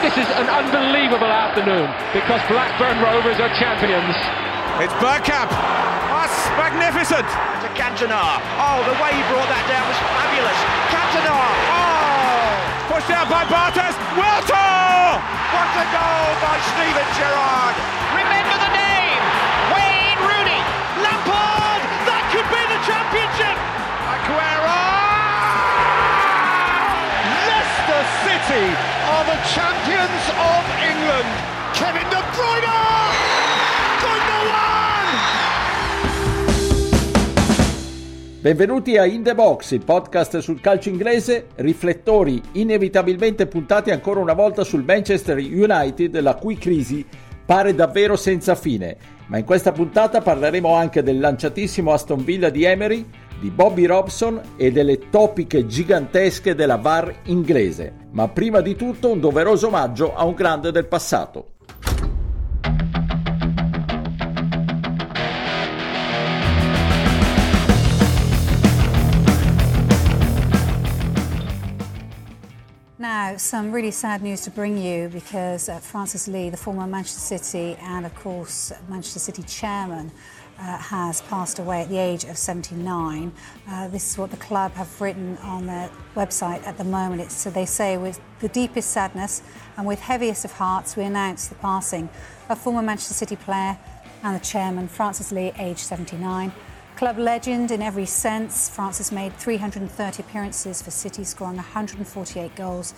this is an unbelievable afternoon because Blackburn Rovers are champions. It's Bergkamp. That's magnificent. To Cantona. Oh, the way he brought that down was fabulous. Cantona. Oh! Pushed out by Bartes. Wiltor! What a goal by Steven Gerrard. Remember the name. Wayne Rooney. Lampard. That could be the championship. Aguero! Leicester City are the champions of England. Kevin De Bruyne. Benvenuti a In The Box, il podcast sul calcio inglese, riflettori inevitabilmente puntati ancora una volta sul Manchester United, la cui crisi pare davvero senza fine. Ma in questa puntata parleremo anche del lanciatissimo Aston Villa di Emery, di Bobby Robson e delle topiche gigantesche della VAR inglese. Ma prima di tutto un doveroso omaggio a un grande del passato. Now, some really sad news to bring you because uh, Francis Lee, the former Manchester City and, of course, Manchester City chairman, uh, has passed away at the age of 79. Uh, this is what the club have written on their website at the moment. It's, so they say, with the deepest sadness and with heaviest of hearts, we announce the passing of former Manchester City player and the chairman, Francis Lee, aged 79. Club legend in every sense, Francis made 330 appearances for City, scoring 148 goals.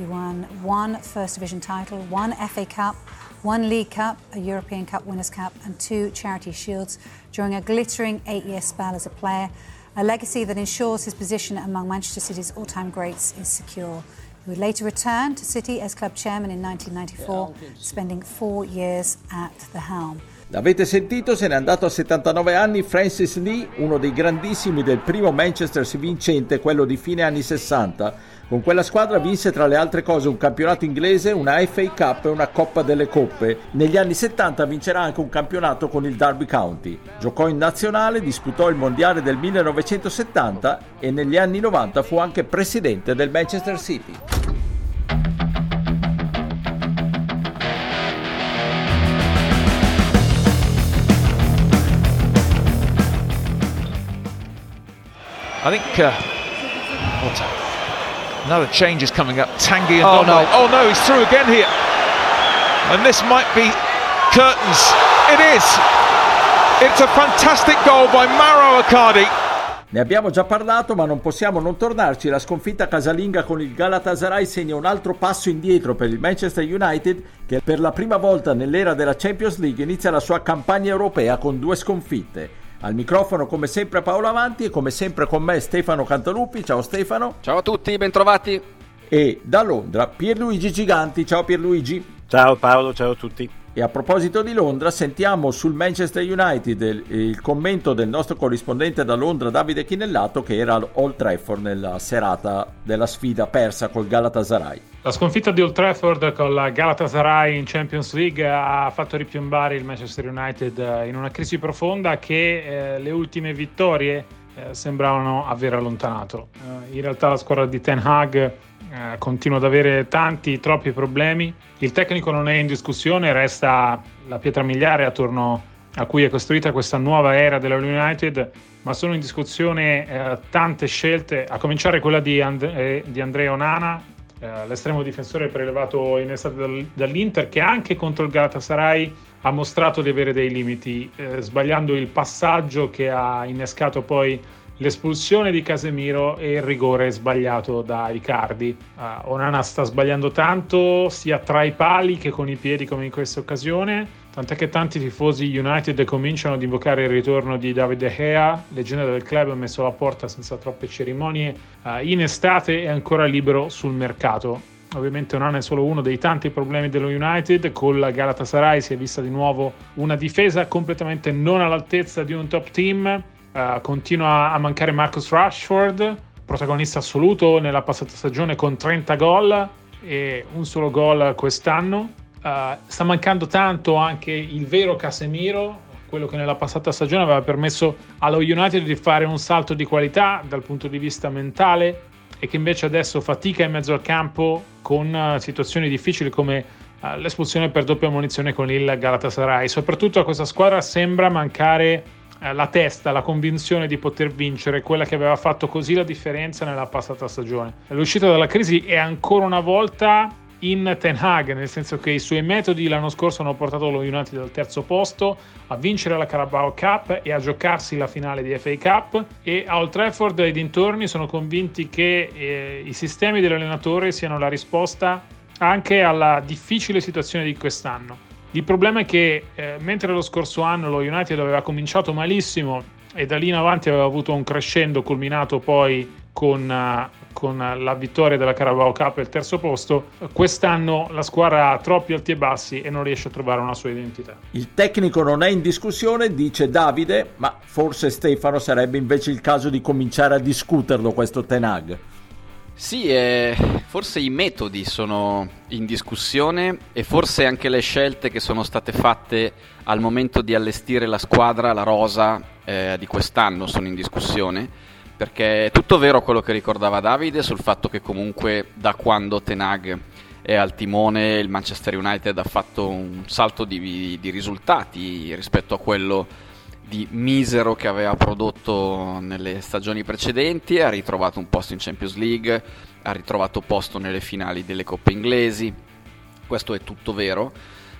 He won one First Division title, one FA Cup, one League Cup, a European Cup Winners' Cup, and two Charity Shields during a glittering eight year spell as a player. A legacy that ensures his position among Manchester City's all time greats is secure. He would later return to City as club chairman in 1994, spending four years at the helm. L'avete sentito, se n'è andato a 79 anni Francis Lee, uno dei grandissimi del primo Manchester vincente, quello di fine anni 60. Con quella squadra vinse tra le altre cose un campionato inglese, una FA Cup e una Coppa delle Coppe. Negli anni 70 vincerà anche un campionato con il Derby County. Giocò in nazionale, disputò il mondiale del 1970 e negli anni 90 fu anche presidente del Manchester City. I think uh? Another change is coming up. Tanguy and Oh, Dominic. no. Oh no, he's through again here. And this might be curtains. It is. It's a fantastic goal by Maro Accardi. Ne abbiamo già parlato, ma non possiamo non tornarci. La sconfitta casalinga con il Galatasaray segna un altro passo indietro per il Manchester United, che per la prima volta nell'era della Champions League inizia la sua campagna europea con due sconfitte. Al microfono, come sempre, Paolo Avanti e come sempre con me Stefano Cantalupi. Ciao Stefano. Ciao a tutti, bentrovati. E da Londra Pierluigi Giganti. Ciao Pierluigi. Ciao Paolo, ciao a tutti. E a proposito di Londra, sentiamo sul Manchester United il, commento del nostro corrispondente da Londra, Davide Chinellato, che era all'Old Trafford nella serata della sfida persa col Galatasaray. La sconfitta di Old Trafford con la Galatasaray in Champions League ha fatto ripiombare il Manchester United eh, in una crisi profonda che eh, le ultime vittorie eh, sembravano aver allontanato. Eh, in realtà la squadra di Ten Hag eh, continua ad avere tanti, troppi problemi. Il tecnico non è in discussione, resta la pietra miliare attorno a cui è costruita questa nuova era della United, ma sono in discussione eh, tante scelte, a cominciare quella di, And- eh, di Andrea Onana, eh, l'estremo difensore prelevato in estate dal- dall'Inter, che anche contro il Galatasaray ha mostrato di avere dei limiti, eh, sbagliando il passaggio che ha innescato poi l'espulsione di Casemiro e il rigore sbagliato da Icardi. Uh, Onana sta sbagliando tanto sia tra i pali che con i piedi come in questa occasione, tant'è che tanti tifosi United cominciano ad invocare il ritorno di David De Gea, leggenda del club messo alla porta senza troppe cerimonie, uh, in estate è ancora libero sul mercato. Ovviamente Onana è solo uno dei tanti problemi dello United, con la Galatasaray si è vista di nuovo una difesa completamente non all'altezza di un top team, Uh, continua a mancare Marcus Rashford, protagonista assoluto nella passata stagione con 30 gol e un solo gol quest'anno. Uh, sta mancando tanto anche il vero Casemiro, quello che nella passata stagione aveva permesso allo United di fare un salto di qualità dal punto di vista mentale e che invece adesso fatica in mezzo al campo con uh, situazioni difficili come uh, l'espulsione per doppia munizione con il Galatasaray. Soprattutto a questa squadra sembra mancare la testa, la convinzione di poter vincere, quella che aveva fatto così la differenza nella passata stagione. L'uscita dalla crisi è ancora una volta in Ten Hag, nel senso che i suoi metodi l'anno scorso hanno portato lo United al terzo posto, a vincere la Carabao Cup e a giocarsi la finale di FA Cup e a Old Trafford e dintorni sono convinti che eh, i sistemi dell'allenatore siano la risposta anche alla difficile situazione di quest'anno. Il problema è che eh, mentre lo scorso anno lo United aveva cominciato malissimo e da lì in avanti aveva avuto un crescendo culminato poi con, uh, con la vittoria della Carabao Cup e il terzo posto, quest'anno la squadra ha troppi alti e bassi e non riesce a trovare una sua identità. Il tecnico non è in discussione, dice Davide, ma forse Stefano sarebbe invece il caso di cominciare a discuterlo questo Tenag. Sì, eh, forse i metodi sono in discussione e forse anche le scelte che sono state fatte al momento di allestire la squadra, la rosa eh, di quest'anno sono in discussione perché è tutto vero quello che ricordava Davide sul fatto che comunque da quando Tenag è al timone il Manchester United ha fatto un salto di, di risultati rispetto a quello di misero che aveva prodotto nelle stagioni precedenti, ha ritrovato un posto in Champions League, ha ritrovato posto nelle finali delle coppe inglesi, questo è tutto vero.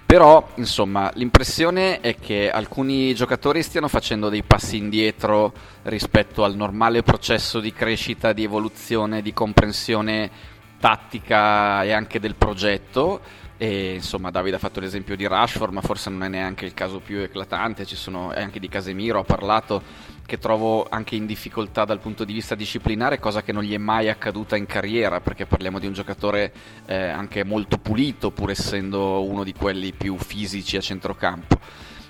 Però, insomma, l'impressione è che alcuni giocatori stiano facendo dei passi indietro rispetto al normale processo di crescita, di evoluzione, di comprensione tattica e anche del progetto e insomma Davide ha fatto l'esempio di Rashford, ma forse non è neanche il caso più eclatante, ci sono anche di Casemiro, ha parlato che trovo anche in difficoltà dal punto di vista disciplinare, cosa che non gli è mai accaduta in carriera, perché parliamo di un giocatore eh, anche molto pulito, pur essendo uno di quelli più fisici a centrocampo.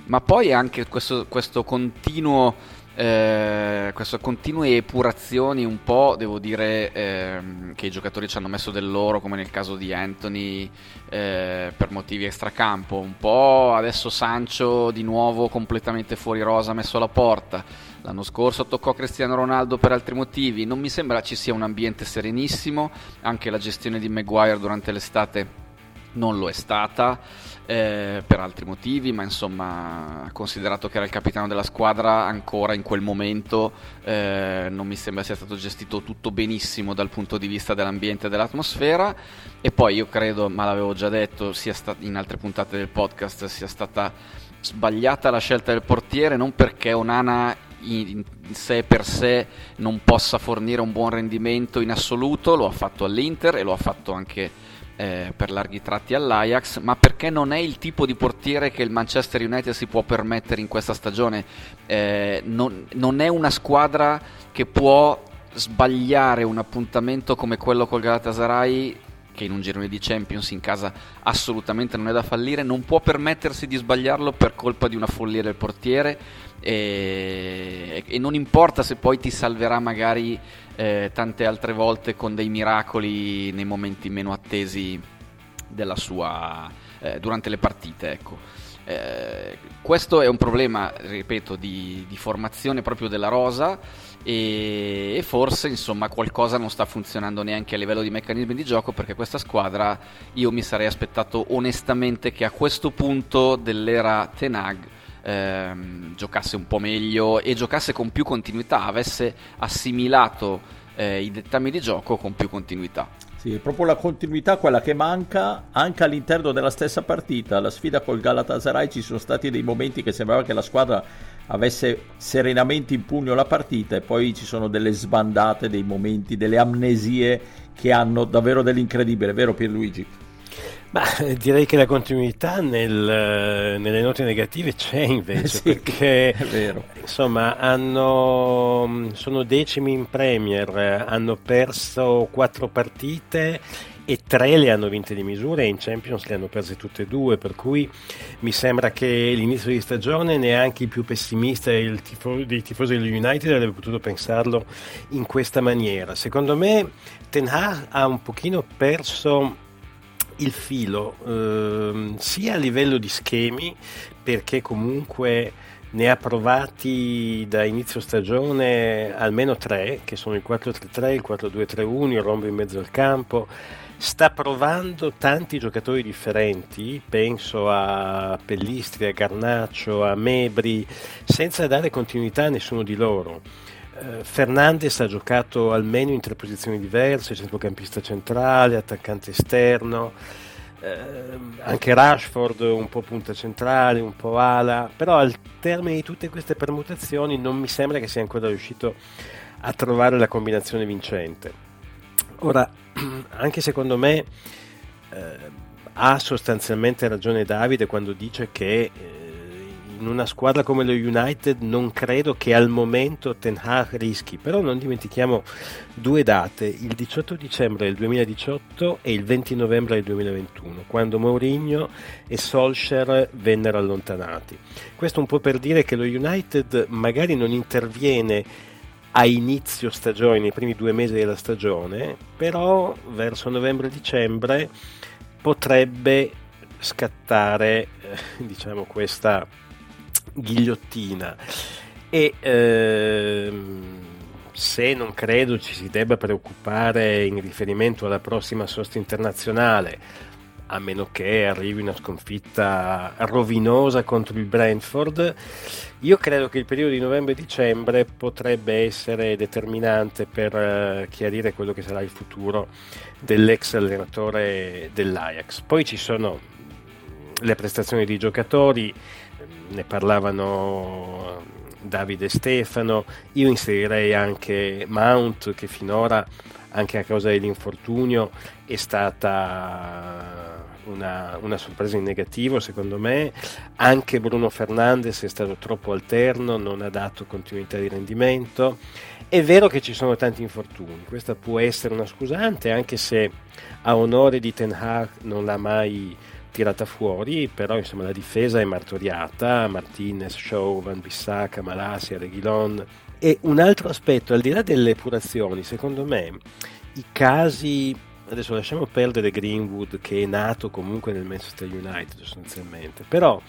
Ma poi anche questo, questo continuo eh, queste continue epurazioni un po' devo dire ehm, che i giocatori ci hanno messo del loro come nel caso di Anthony eh, per motivi extracampo. Un po' adesso Sancho di nuovo completamente fuori rosa messo alla porta. L'anno scorso toccò Cristiano Ronaldo per altri motivi. Non mi sembra ci sia un ambiente serenissimo. Anche la gestione di Maguire durante l'estate non lo è stata eh, per altri motivi, ma insomma, considerato che era il capitano della squadra, ancora in quel momento eh, non mi sembra sia stato gestito tutto benissimo dal punto di vista dell'ambiente e dell'atmosfera. E poi io credo, ma l'avevo già detto sia sta- in altre puntate del podcast, sia stata sbagliata la scelta del portiere, non perché Onana in sé per sé non possa fornire un buon rendimento in assoluto, lo ha fatto all'Inter e lo ha fatto anche eh, per larghi tratti all'Ajax, ma perché non è il tipo di portiere che il Manchester United si può permettere in questa stagione. Eh, non, non, è una squadra che può sbagliare un appuntamento come quello col Galatasaray che in un girone di Champions in casa assolutamente non è da fallire, non può permettersi di sbagliarlo per colpa di una follia del portiere e, e non importa se poi ti salverà magari eh, tante altre volte con dei miracoli nei momenti meno attesi sua, eh, durante le partite. Ecco. Eh, questo è un problema, ripeto, di, di formazione proprio della rosa e, e, forse insomma qualcosa non sta funzionando neanche a livello di meccanismi di gioco perché questa squadra io mi sarei aspettato onestamente che a questo punto dell'era Tenag ehm, giocasse un po' meglio e giocasse con più continuità, avesse assimilato eh, i dettami di gioco con più continuità. Sì, è proprio la continuità quella che manca anche all'interno della stessa partita. La sfida col Galatasaray ci sono stati dei momenti che sembrava che la squadra avesse serenamente in pugno la partita e poi ci sono delle sbandate, dei momenti, delle amnesie che hanno davvero dell'incredibile, vero Pierluigi? Ma direi che la continuità nel, nelle note negative c'è invece, sì, perché insomma hanno, sono decimi in Premier, hanno perso quattro partite e tre le hanno vinte di misura e in Champions le hanno perse tutte e due, per cui mi sembra che l'inizio di stagione neanche il più pessimista tifo, dei tifosi dello United avrebbe potuto pensarlo in questa maniera. Secondo me Ten Hag ha un pochino perso il filo, ehm, sia a livello di schemi, perché comunque ne ha provati da inizio stagione almeno tre, che sono il 4-3-3, il 4-2-3-1, il rombo in mezzo al campo. Sta provando tanti giocatori differenti, penso a Pellistri, a Garnaccio, a Mebri, senza dare continuità a nessuno di loro. Eh, Fernandez ha giocato almeno in tre posizioni diverse, centrocampista centrale, attaccante esterno eh, anche Rashford un po' punta centrale, un po' ala, però al termine di tutte queste permutazioni non mi sembra che sia ancora riuscito a trovare la combinazione vincente. Ora, anche secondo me eh, ha sostanzialmente ragione Davide quando dice che eh, in una squadra come lo United non credo che al momento Ten Hag rischi, però non dimentichiamo due date, il 18 dicembre del 2018 e il 20 novembre del 2021, quando Mourinho e Solskjaer vennero allontanati. Questo un po' per dire che lo United magari non interviene a inizio stagione, nei primi due mesi della stagione, però verso novembre-dicembre potrebbe scattare eh, diciamo questa ghigliottina e ehm, se non credo ci si debba preoccupare in riferimento alla prossima sosta internazionale a meno che arrivi una sconfitta rovinosa contro il Brentford. Io credo che il periodo di novembre-dicembre potrebbe essere determinante per uh, chiarire quello che sarà il futuro dell'ex allenatore dell'Ajax. Poi ci sono le prestazioni dei giocatori, ne parlavano Davide e Stefano, io inserirei anche Mount che finora anche a causa dell'infortunio è stata una, una, sorpresa in negativo secondo me, anche Bruno Fernandes è stato troppo alterno, non ha dato continuità di rendimento, è vero che ci sono tanti infortuni, questa può essere una scusante anche se a onore di Ten Hag non l'ha mai tirata fuori, però insomma la difesa è martoriata, Martinez, Shaw, Van Bissaka, Malasia, Reguilon. E un altro aspetto, al di là delle epurazioni, secondo me i casi, adesso lasciamo perdere Greenwood che è nato comunque nel Manchester United sostanzialmente, però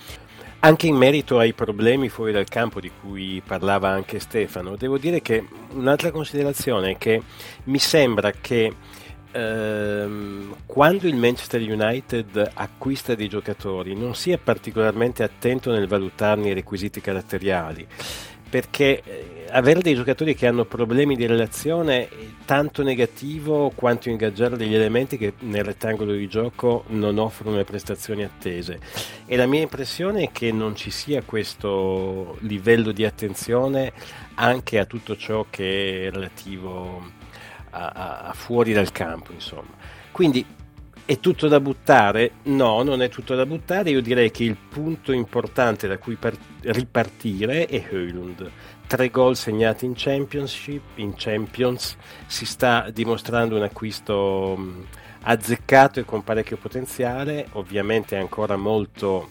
anche in merito ai problemi fuori dal campo di cui parlava anche Stefano, devo dire che un'altra considerazione è che mi sembra che ehm, quando il Manchester United acquista dei giocatori non sia particolarmente attento nel valutarne i requisiti caratteriali perché eh, avere dei giocatori che hanno problemi di relazione è tanto negativo quanto ingaggiare degli elementi che nel rettangolo di gioco non offrono le prestazioni attese. E la mia impressione è che non ci sia questo livello di attenzione anche a tutto ciò che è relativo a, a fuori dal campo, insomma. Quindi è tutto da buttare? No, non è tutto da buttare. Io direi che il punto importante da cui par- ripartire è Höhlund. Tre gol segnati in Championship, in Champions, si sta dimostrando un acquisto azzeccato e con parecchio potenziale. Ovviamente è ancora molto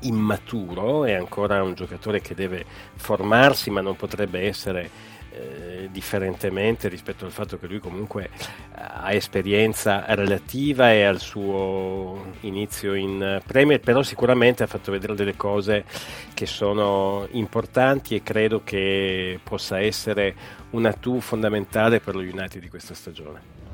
immaturo, è ancora un giocatore che deve formarsi, ma non potrebbe essere eh, differentemente rispetto al fatto che lui comunque eh, ha esperienza relativa e al suo inizio in Premier, però sicuramente ha fatto vedere delle cose che sono importanti e credo che possa essere una tu fondamentale per lo United di questa stagione.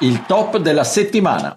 Il top della settimana.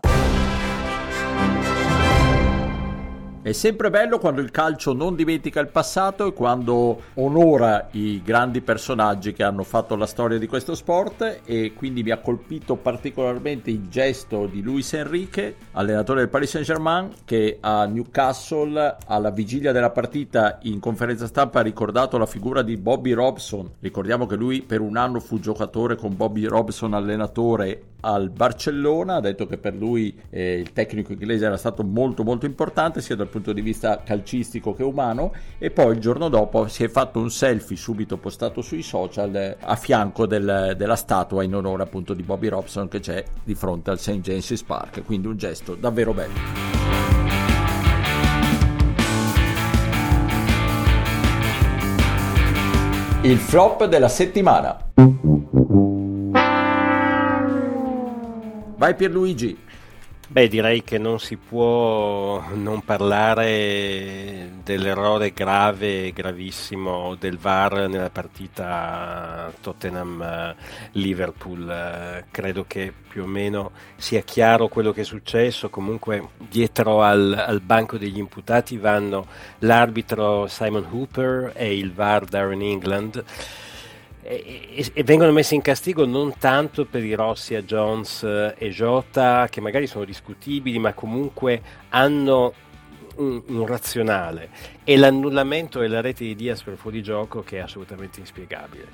È sempre bello quando il calcio non dimentica il passato e quando onora i grandi personaggi che hanno fatto la storia di questo sport e quindi mi ha colpito particolarmente il gesto di Luis Enrique, allenatore del Paris Saint-Germain, che a Newcastle alla vigilia della partita in conferenza stampa ha ricordato la figura di Bobby Robson. Ricordiamo che lui per un anno fu giocatore con Bobby Robson allenatore al Barcellona, ha detto che per lui eh, il tecnico inglese era stato molto molto importante sia dal punto di vista calcistico che umano e poi il giorno dopo si è fatto un selfie subito postato sui social eh, a fianco del, della statua in onore appunto di Bobby Robson che c'è di fronte al St. James's Park, quindi un gesto davvero bello. Il flop della settimana. Vai Pierluigi. Beh, direi che non si può non parlare dell'errore grave gravissimo del VAR nella partita Tottenham-Liverpool. Credo che più o meno sia chiaro quello che è successo. Comunque, dietro al, al banco degli imputati vanno l'arbitro Simon Hooper e il VAR Darren England e, e, vengono messi in castigo non tanto per i rossi a Jones eh, e Jota che magari sono discutibili ma comunque hanno un, un, razionale e l'annullamento della rete di Diaz per fuorigioco che è assolutamente inspiegabile.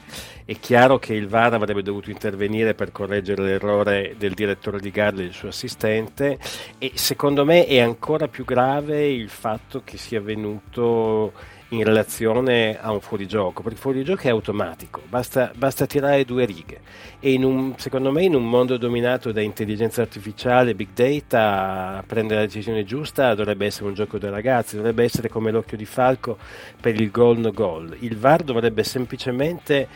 È chiaro che il VAR avrebbe dovuto intervenire per correggere l'errore del direttore di gara e del suo assistente e secondo me è ancora più grave il fatto che sia venuto in relazione a un fuorigioco, perché il fuorigioco è automatico, basta, basta tirare due righe e un, secondo me in un mondo dominato da intelligenza artificiale, big data, prendere la decisione giusta dovrebbe essere un gioco dei ragazzi, dovrebbe essere come l'occhio di falco per il gol no gol. Il VAR dovrebbe semplicemente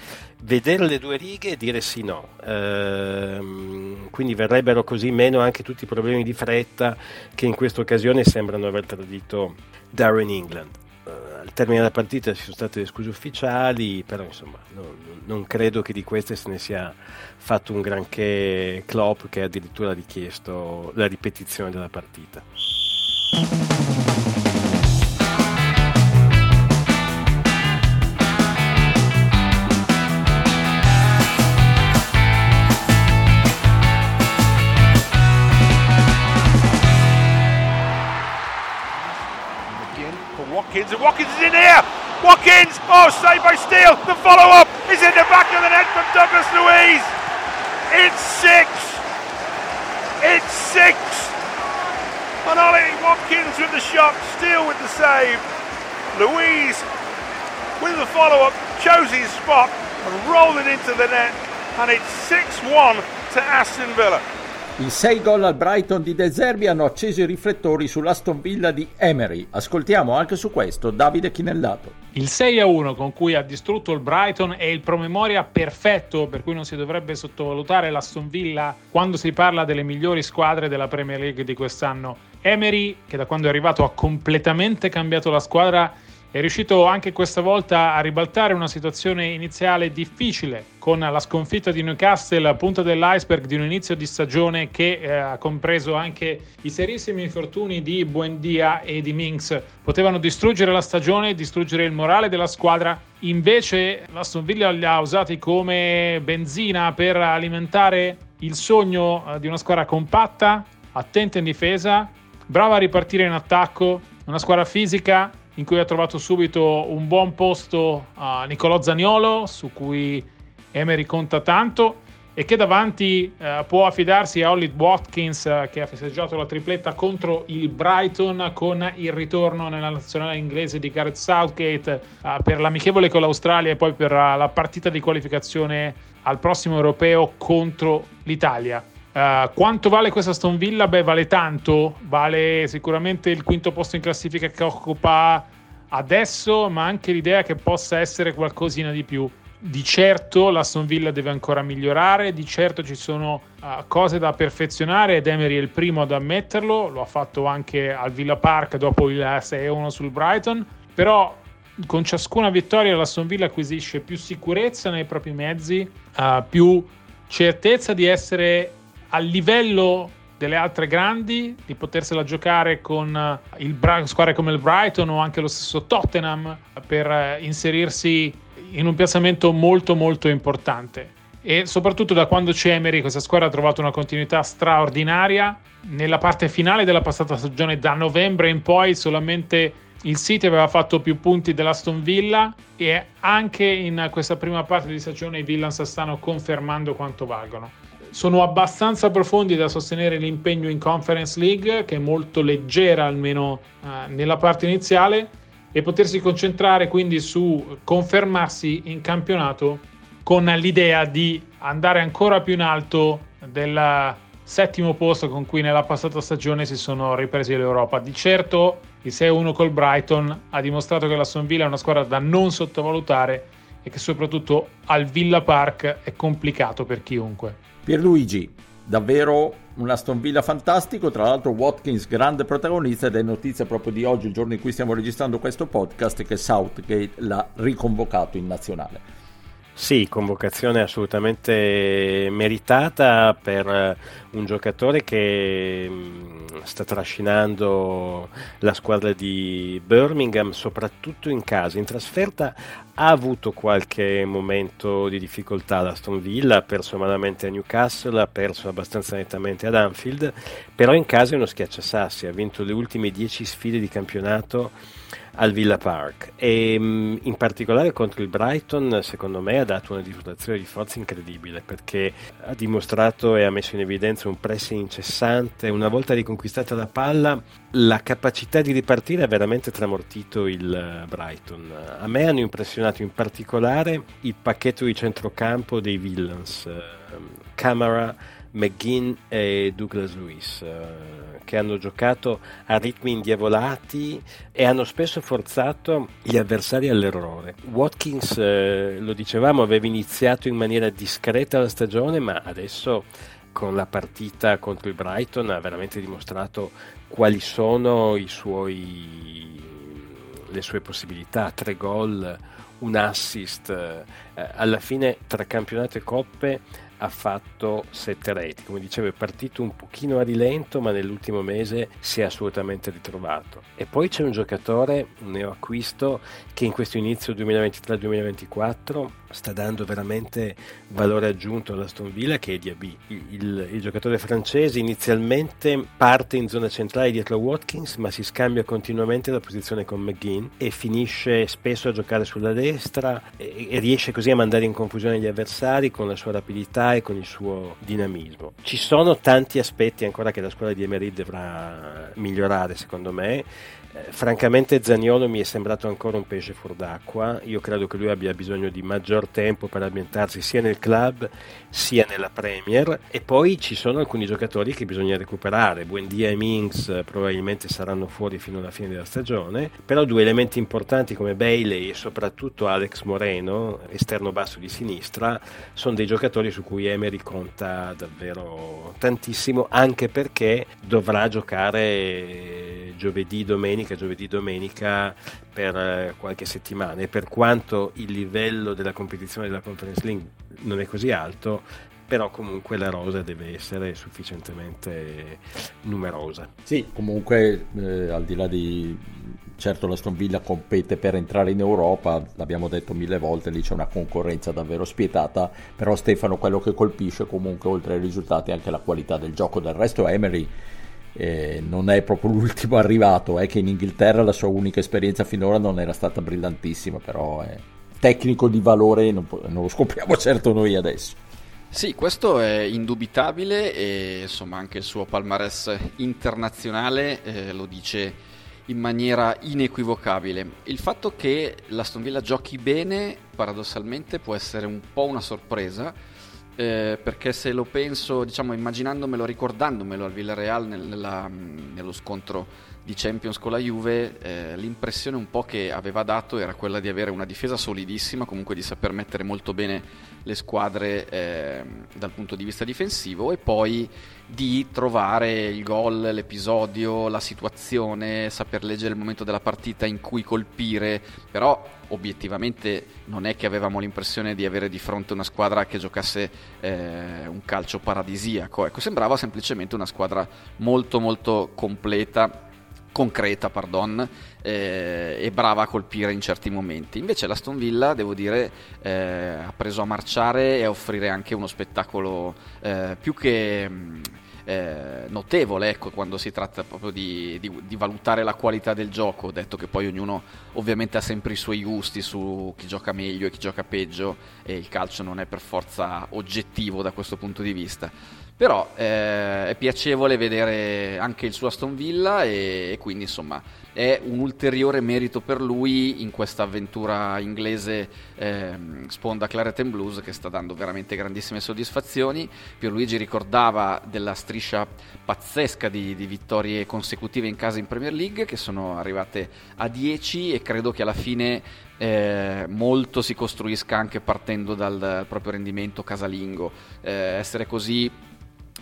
vedere le due righe e dire sì no. Ehm, quindi verrebbero così meno anche tutti i problemi di fretta che in questa occasione sembrano aver tradito Darren England al termine della partita ci sono state le scuse ufficiali, però insomma non, non, credo che di queste se ne sia fatto un granché Klopp che ha addirittura richiesto la ripetizione della partita. Oh, saved by Steele. The follow up is in the back of the net from Douglas Louise. It's six. It's six. And Ollie Watkins with the shot, Steele with the save. Louise with the follow up chose his spot and rolled it into the net. And it's 6 1 to Aston Villa. I sei gol al Brighton di De Zerbi hanno acceso i riflettori sull'Aston Villa di Emery. Ascoltiamo anche su questo Davide Chinellato. Il 6-1 con cui ha distrutto il Brighton è il promemoria perfetto per cui non si dovrebbe sottovalutare l'Aston Villa quando si parla delle migliori squadre della Premier League di quest'anno. Emery, che da quando è arrivato ha completamente cambiato la squadra, è riuscito anche questa volta a ribaltare una situazione iniziale difficile con la sconfitta di Newcastle punta dell'iceberg di un inizio di stagione che eh, ha compreso anche i serissimi infortuni di Buendia e di Minx. Potevano distruggere la stagione, distruggere il morale della squadra. Invece l'Aston Villa li ha usati come benzina per alimentare il sogno eh, di una squadra compatta, attenta in difesa, brava a ripartire in attacco, una squadra fisica in cui ha trovato subito un buon posto a Nicolò Zaniolo, su cui Emery conta tanto, e che davanti eh, può affidarsi a Ollie Watkins eh, che ha festeggiato la tripletta contro il Brighton con il ritorno nella nazionale inglese di Gareth Southgate eh, per l'amichevole con l'Australia e poi per uh, la partita di qualificazione al prossimo europeo contro l'Italia. Uh, quanto vale questa Stone Villa? Beh, vale tanto, vale sicuramente il quinto posto in classifica che occupa adesso, ma anche l'idea che possa essere qualcosina di più. Di certo la Stone Villa deve ancora migliorare, di certo ci sono uh, cose da perfezionare ed Emery è il primo ad ammetterlo, lo ha fatto anche al Villa Park dopo il 6-1 sul Brighton, però con ciascuna vittoria la Stone Villa acquisisce più sicurezza nei propri mezzi, uh, più certezza di essere a livello delle altre grandi, di potersela giocare con eh, il Bra- squadre come il Brighton o anche lo stesso Tottenham per eh, inserirsi in un piazzamento molto molto importante. E soprattutto da quando c'è Emery questa squadra ha trovato una continuità straordinaria. Nella parte finale della passata stagione, da novembre in poi, solamente il City aveva fatto più punti dell'Aston Villa e anche in questa prima parte di stagione i Villans stanno confermando quanto valgono sono abbastanza profondi da sostenere l'impegno in Conference League, che è molto leggera almeno uh, nella parte iniziale, e potersi concentrare quindi su confermarsi in campionato con l'idea di andare ancora più in alto del settimo posto con cui nella passata stagione si sono ripresi l'Europa. Di certo il 6-1 col Brighton ha dimostrato che la Sonville è una squadra da non sottovalutare e che soprattutto al Villa Park è complicato per chiunque. Pierluigi, davvero un Aston Villa fantastico, tra l'altro Watkins grande protagonista ed è notizia proprio di oggi, il giorno in cui stiamo registrando questo podcast, che Southgate l'ha riconvocato in nazionale. Sì, convocazione assolutamente meritata per un giocatore che mm, sta trascinando la squadra di Birmingham, soprattutto in casa. In trasferta ha avuto qualche momento di difficoltà l'Aston Villa, ha perso malamente a Newcastle, ha perso abbastanza nettamente ad Anfield, però in casa è uno schiacciasassi, ha vinto le ultime 10 sfide di campionato al Villa Park e mm, in particolare contro il Brighton secondo me ha dato una dimostrazione di forza incredibile perché ha dimostrato e ha messo in evidenza un pressing incessante una volta riconquistata la palla la capacità di ripartire ha veramente tramortito il eh, Brighton a me hanno impressionato in particolare il pacchetto di centrocampo dei Villains eh, Camera McGinn e Douglas Lewis eh, che hanno giocato a ritmi indiavolati e hanno spesso forzato gli avversari all'errore. Watkins, eh, lo dicevamo, aveva iniziato in maniera discreta la stagione, ma adesso con la partita contro il Brighton ha veramente dimostrato quali sono suoi, le sue possibilità. Tre gol, un assist, eh, alla fine tra campionato e coppe ha fatto sette reti. Come dicevo, è partito un pochino a rilento, ma nell'ultimo mese si è assolutamente ritrovato. E poi c'è un giocatore, un neoacquisto, che in questo inizio 2023-2024 sta dando veramente valore aggiunto all'Aston Villa che è Diaby. Il, il, il, giocatore francese inizialmente parte in zona centrale dietro a Watkins ma si scambia continuamente la posizione con McGinn e finisce spesso a giocare sulla destra e, e riesce così a mandare in confusione gli avversari con la sua rapidità e con il suo dinamismo. Ci sono tanti aspetti ancora che la scuola di Emery dovrà migliorare secondo me eh, francamente Zagnolo mi è sembrato ancora un pesce fuor d'acqua, io credo che lui abbia bisogno di maggior tempo per ambientarsi sia nel club sia nella Premier. E poi ci sono alcuni giocatori che bisogna recuperare, Buendia e Minks eh, probabilmente saranno fuori fino alla fine della stagione, però due elementi importanti come Bailey e soprattutto Alex Moreno, esterno basso di sinistra, sono dei giocatori su cui Emery conta davvero tantissimo anche perché dovrà giocare giovedì, domenica domenica, giovedì, domenica per eh, qualche settimana e per quanto il livello della competizione della Conference League non è così alto, però comunque la rosa deve essere sufficientemente numerosa. Sì, comunque eh, al di là di certo la Villa compete per entrare in Europa, l'abbiamo detto mille volte, lì c'è una concorrenza davvero spietata, però Stefano quello che colpisce comunque oltre ai risultati è anche la qualità del gioco, del resto Emery eh, non è proprio l'ultimo arrivato, è che in Inghilterra la sua unica esperienza finora non era stata brillantissima, però è tecnico di valore non, non lo scopriamo certo noi adesso. Sì, questo è indubitabile e insomma anche il suo palmarès internazionale eh, lo dice in maniera inequivocabile. Il fatto che l'Aston Villa giochi bene paradossalmente può essere un po' una sorpresa eh, perché se lo penso, diciamo, immaginandomelo, ricordandomelo al Villarreal nel, nella, nello scontro di Champions con la Juve, eh, l'impressione un po' che aveva dato era quella di avere una difesa solidissima, comunque di saper mettere molto bene le squadre eh, dal punto di vista difensivo e poi di trovare il gol, l'episodio, la situazione, saper leggere il momento della partita in cui colpire, però obiettivamente non è che avevamo l'impressione di avere di fronte una squadra che giocasse eh, un calcio paradisiaco, ecco, sembrava semplicemente una squadra molto molto completa concreta, pardon, eh, e brava a colpire in certi momenti. Invece l'Aston Villa, devo dire, eh, ha preso a marciare e a offrire anche uno spettacolo eh, più che mh, eh, notevole ecco, quando si tratta proprio di, di, di, valutare la qualità del gioco. Detto che poi ognuno ovviamente ha sempre i suoi gusti su chi gioca meglio e chi gioca peggio e il calcio non è per forza oggettivo da questo punto di vista. Però eh, è piacevole vedere anche il suo Aston Villa e, e quindi insomma è un ulteriore merito per lui in questa avventura inglese eh, sponda Claret and Blues che sta dando veramente grandissime soddisfazioni. Pierluigi ricordava della striscia pazzesca di, di, vittorie consecutive in casa in Premier League che sono arrivate a 10 e credo che alla fine eh, molto si costruisca anche partendo dal proprio rendimento casalingo. Eh, essere così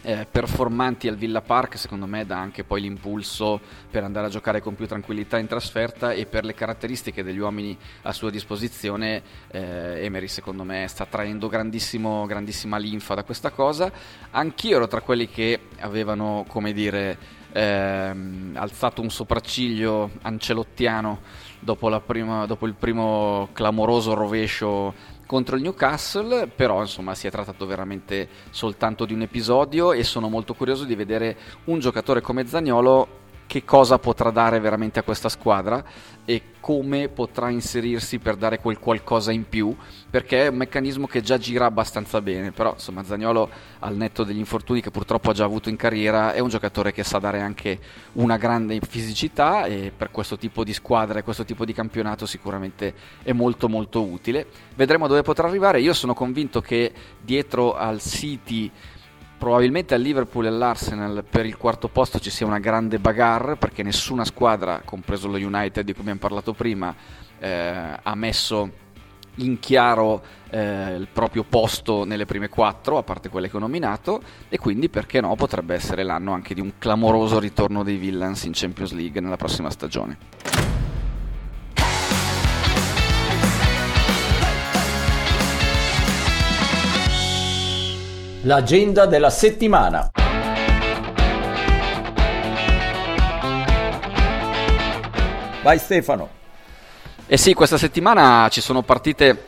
eh, performanti al Villa Park secondo me dà anche poi l'impulso per andare a giocare con più tranquillità in trasferta e per le caratteristiche degli uomini a sua disposizione eh, Emery secondo me sta traendo grandissima linfa da questa cosa. Anch'io ero tra quelli che avevano come dire ehm, alzato un sopracciglio ancelottiano dopo, prima, dopo il primo clamoroso rovescio contro il Newcastle, però insomma si è trattato veramente soltanto di un episodio e sono molto curioso di vedere un giocatore come Zagnolo che cosa potrà dare veramente a questa squadra e come potrà inserirsi per dare quel qualcosa in più, perché è un meccanismo che già gira abbastanza bene, però insomma Zagnolo al netto degli infortuni che purtroppo ha già avuto in carriera è un giocatore che sa dare anche una grande fisicità e per questo tipo di squadra e questo tipo di campionato sicuramente è molto molto utile. Vedremo dove potrà arrivare, io sono convinto che dietro al City probabilmente al Liverpool e all'Arsenal per il quarto posto ci sia una grande bagarre perché nessuna squadra, compreso lo United di cui abbiamo parlato prima, eh, ha messo in chiaro eh, il proprio posto nelle prime quattro, a parte quelle che ho nominato, e quindi perché no potrebbe essere l'anno anche di un clamoroso ritorno dei Villains in Champions League nella prossima stagione. L'agenda della settimana. Vai Stefano. Eh sì, questa settimana ci sono partite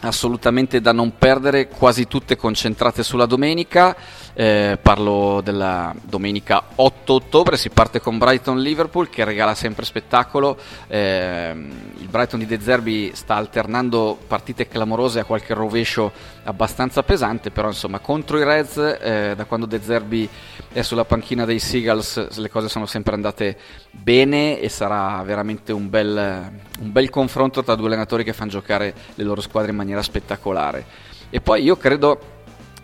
assolutamente da non perdere, quasi tutte concentrate sulla domenica. Eh, parlo della domenica 8 ottobre, si parte con Brighton-Liverpool che regala sempre spettacolo. Eh, il Brighton di De Zerbi sta alternando partite clamorose a qualche rovescio abbastanza pesante, però insomma contro i Reds, eh, da quando De Zerbi è sulla panchina dei Seagulls, le cose sono sempre andate bene e sarà veramente un bel, un bel confronto tra due allenatori che fanno giocare le loro squadre in maniera spettacolare. E poi io credo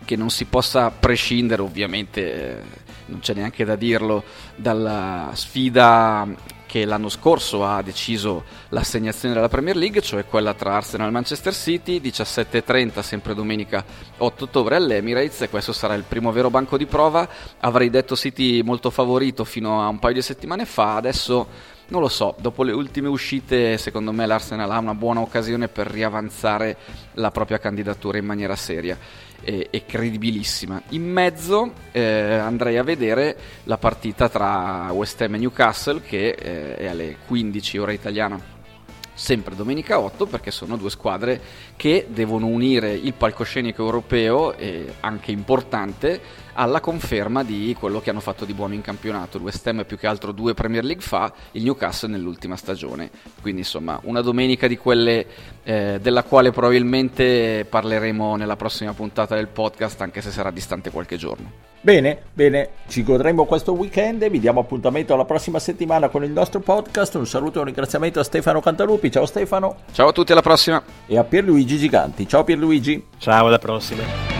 che non si possa prescindere, ovviamente eh, non c'è neanche da dirlo, dalla sfida che l'anno scorso ha deciso l'assegnazione della Premier League, cioè quella tra Arsenal e Manchester City, 17.30, sempre domenica 8 ottobre all'Emirates, e questo sarà il primo vero banco di prova. Avrei detto City molto favorito fino a un paio di settimane fa, adesso non lo so, dopo le ultime uscite secondo me l'Arsenal ha una buona occasione per riavanzare la propria candidatura in maniera seria e, e credibilissima. In mezzo eh, andrei a vedere la partita tra West Ham e Newcastle che eh, è alle 15 ora italiana sempre domenica 8 perché sono due squadre che devono unire il palcoscenico europeo e anche importante alla conferma di quello che hanno fatto di buono in campionato. Il West Ham più che altro due Premier League fa, il Newcastle nell'ultima stagione. Quindi insomma una domenica di quelle eh, della quale probabilmente parleremo nella prossima puntata del podcast anche se sarà distante qualche giorno. Bene, bene, ci godremo questo weekend, vi diamo appuntamento alla prossima settimana con il nostro podcast. Un saluto e un ringraziamento a Stefano Cantalupi. Ciao Stefano. Ciao a tutti, alla prossima. E a Pierluigi Giganti. Ciao Pierluigi. Ciao, alla prossima.